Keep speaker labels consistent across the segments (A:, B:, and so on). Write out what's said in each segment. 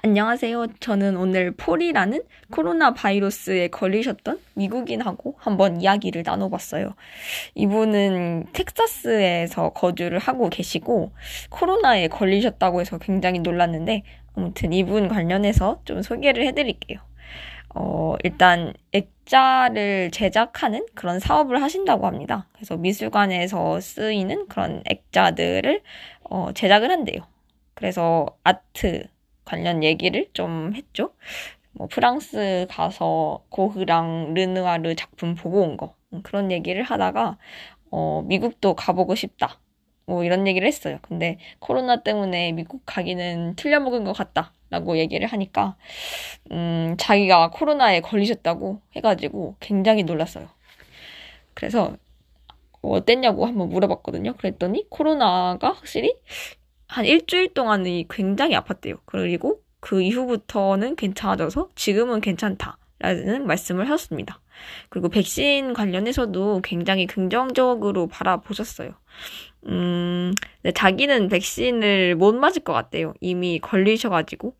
A: 안녕하세요. 저는 오늘 폴이라는 코로나 바이러스에 걸리셨던 미국인하고 한번 이야기를 나눠봤어요. 이분은 텍사스에서 거주를 하고 계시고 코로나에 걸리셨다고 해서 굉장히 놀랐는데 아무튼 이분 관련해서 좀 소개를 해드릴게요. 어, 일단 액자를 제작하는 그런 사업을 하신다고 합니다. 그래서 미술관에서 쓰이는 그런 액자들을 어, 제작을 한대요. 그래서 아트 관련 얘기를 좀 했죠. 뭐 프랑스 가서 고흐랑 르누아르 작품 보고 온 거. 음, 그런 얘기를 하다가 어, 미국도 가보고 싶다. 뭐 이런 얘기를 했어요. 근데 코로나 때문에 미국 가기는 틀려먹은 것 같다. 라고 얘기를 하니까, 음, 자기가 코로나에 걸리셨다고 해가지고 굉장히 놀랐어요. 그래서, 어땠냐고 한번 물어봤거든요. 그랬더니 코로나가 확실히 한 일주일 동안이 굉장히 아팠대요. 그리고 그 이후부터는 괜찮아져서 지금은 괜찮다라는 말씀을 하셨습니다. 그리고 백신 관련해서도 굉장히 긍정적으로 바라보셨어요. 음, 네, 자기는 백신을 못 맞을 것 같대요. 이미 걸리셔가지고.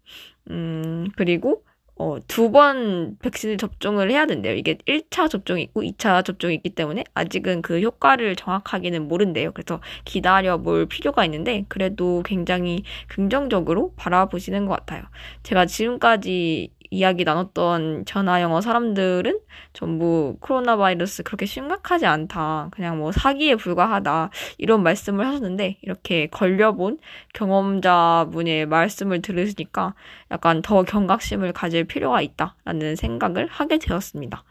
A: 음, 그리고 어, 두 번 백신을 접종을 해야 된대요. 이게 1차 접종이 있고 2차 접종이 있기 때문에 아직은 그 효과를 정확하게는 모른대요. 그래서 기다려 볼 필요가 있는데 그래도 굉장히 긍정적으로 바라보시는 것 같아요. 제가 지금까지 이야기 나눴던 전화 영어 사람들은 전부 코로나 바이러스 그렇게 심각하지 않다. 그냥 뭐 사기에 불과하다. 이런 말씀을 하셨는데 이렇게 걸려본 경험자분의 말씀을 들으시니까 약간 더 경각심을 가질 필요가 있다라는 생각을 하게 되었습니다.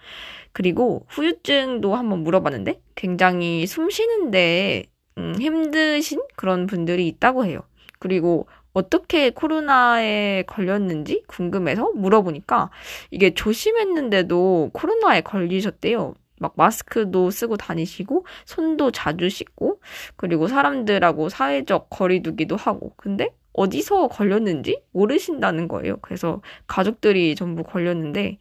A: 그리고 후유증도 한번 물어봤는데 굉장히 숨 쉬는데 음, 힘드신 그런 분들이 있다고 해요. 그리고 어떻게 코로나에 걸렸는지 궁금해서 물어보니까 이게 조심했는데도 코로나에 걸리셨대요. 막 마스크도 쓰고 다니시고 손도 자주 씻고 그리고 사람들하고 사회적 거리두기도 하고 근데 어디서 걸렸는지 모르신다는 거예요. 그래서 가족들이 전부 걸렸는데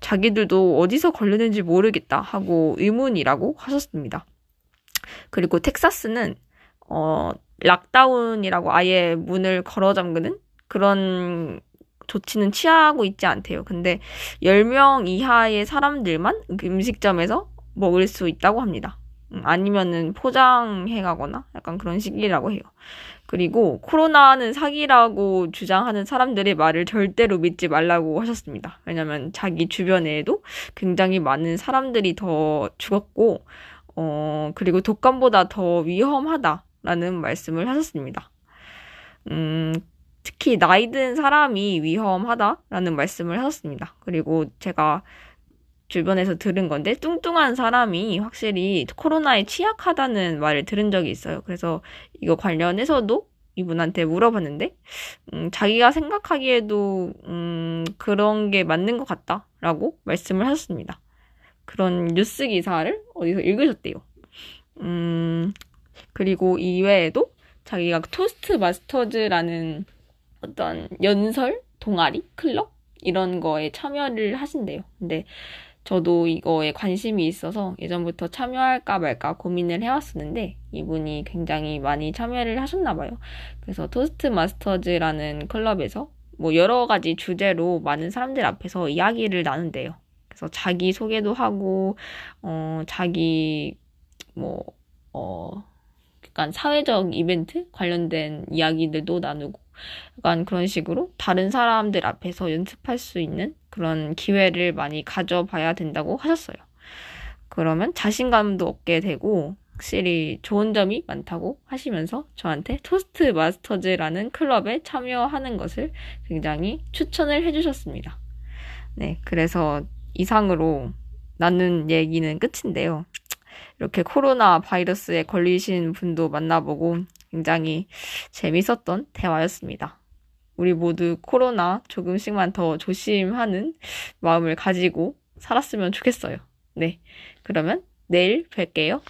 A: 자기들도 어디서 걸렸는지 모르겠다 하고 의문이라고 하셨습니다. 그리고 텍사스는 어 락다운이라고 아예 문을 걸어 잠그는 그런 조치는 취하고 있지 않대요. 근데 10명 이하의 사람들만 음식점에서 먹을 수 있다고 합니다. 음, 아니면은 포장해 가거나 약간 그런 식이라고 해요. 그리고 코로나는 사기라고 주장하는 사람들의 말을 절대로 믿지 말라고 하셨습니다. 왜냐면 자기 주변에도 굉장히 많은 사람들이 더 죽었고, 어, 그리고 독감보다 더 위험하다. 라는 말씀을 하셨습니다. 음, 특히 나이 든 사람이 위험하다라는 말씀을 하셨습니다. 그리고 제가 주변에서 들은 건데 뚱뚱한 사람이 확실히 코로나에 취약하다는 말을 들은 적이 있어요. 그래서 이거 관련해서도 이분한테 물어봤는데 음, 자기가 생각하기에도 음, 그런 게 맞는 것 같다라고 말씀을 하셨습니다. 그런 뉴스 기사를 어디서 읽으셨대요. 음, 그리고 이외에도 자기가 토스트 마스터즈라는 어떤 연설, 동아리, 클럽 이런 거에 참여를 하신대요. 근데 저도 이거에 관심이 있어서 예전부터 참여할까 말까 고민을 해왔었는데 이분이 굉장히 많이 참여를 하셨나 봐요. 그래서 토스트 마스터즈라는 클럽에서 뭐 여러 가지 주제로 많은 사람들 앞에서 이야기를 나눈대요. 그래서 자기 소개도 하고 어 자기 뭐 어, 약간 사회적 이벤트 관련된 이야기들도 나누고 약간 그런 식으로 다른 사람들 앞에서 연습할 수 있는 그런 기회를 많이 가져봐야 된다고 하셨어요. 그러면 자신감도 얻게 되고 확실히 좋은 점이 많다고 하시면서 저한테 토스트 마스터즈라는 클럽에 참여하는 것을 굉장히 추천을 해주셨습니다. 네, 그래서 이상으로 나눈 얘기는 끝인데요. 이렇게 코로나 바이러스에 걸리신 분도 만나보고 굉장히 재밌었던 대화였습니다. 우리 모두 코로나 조금씩만 더 조심하는 마음을 가지고 살았으면 좋겠어요. 네. 그러면 내일 뵐게요.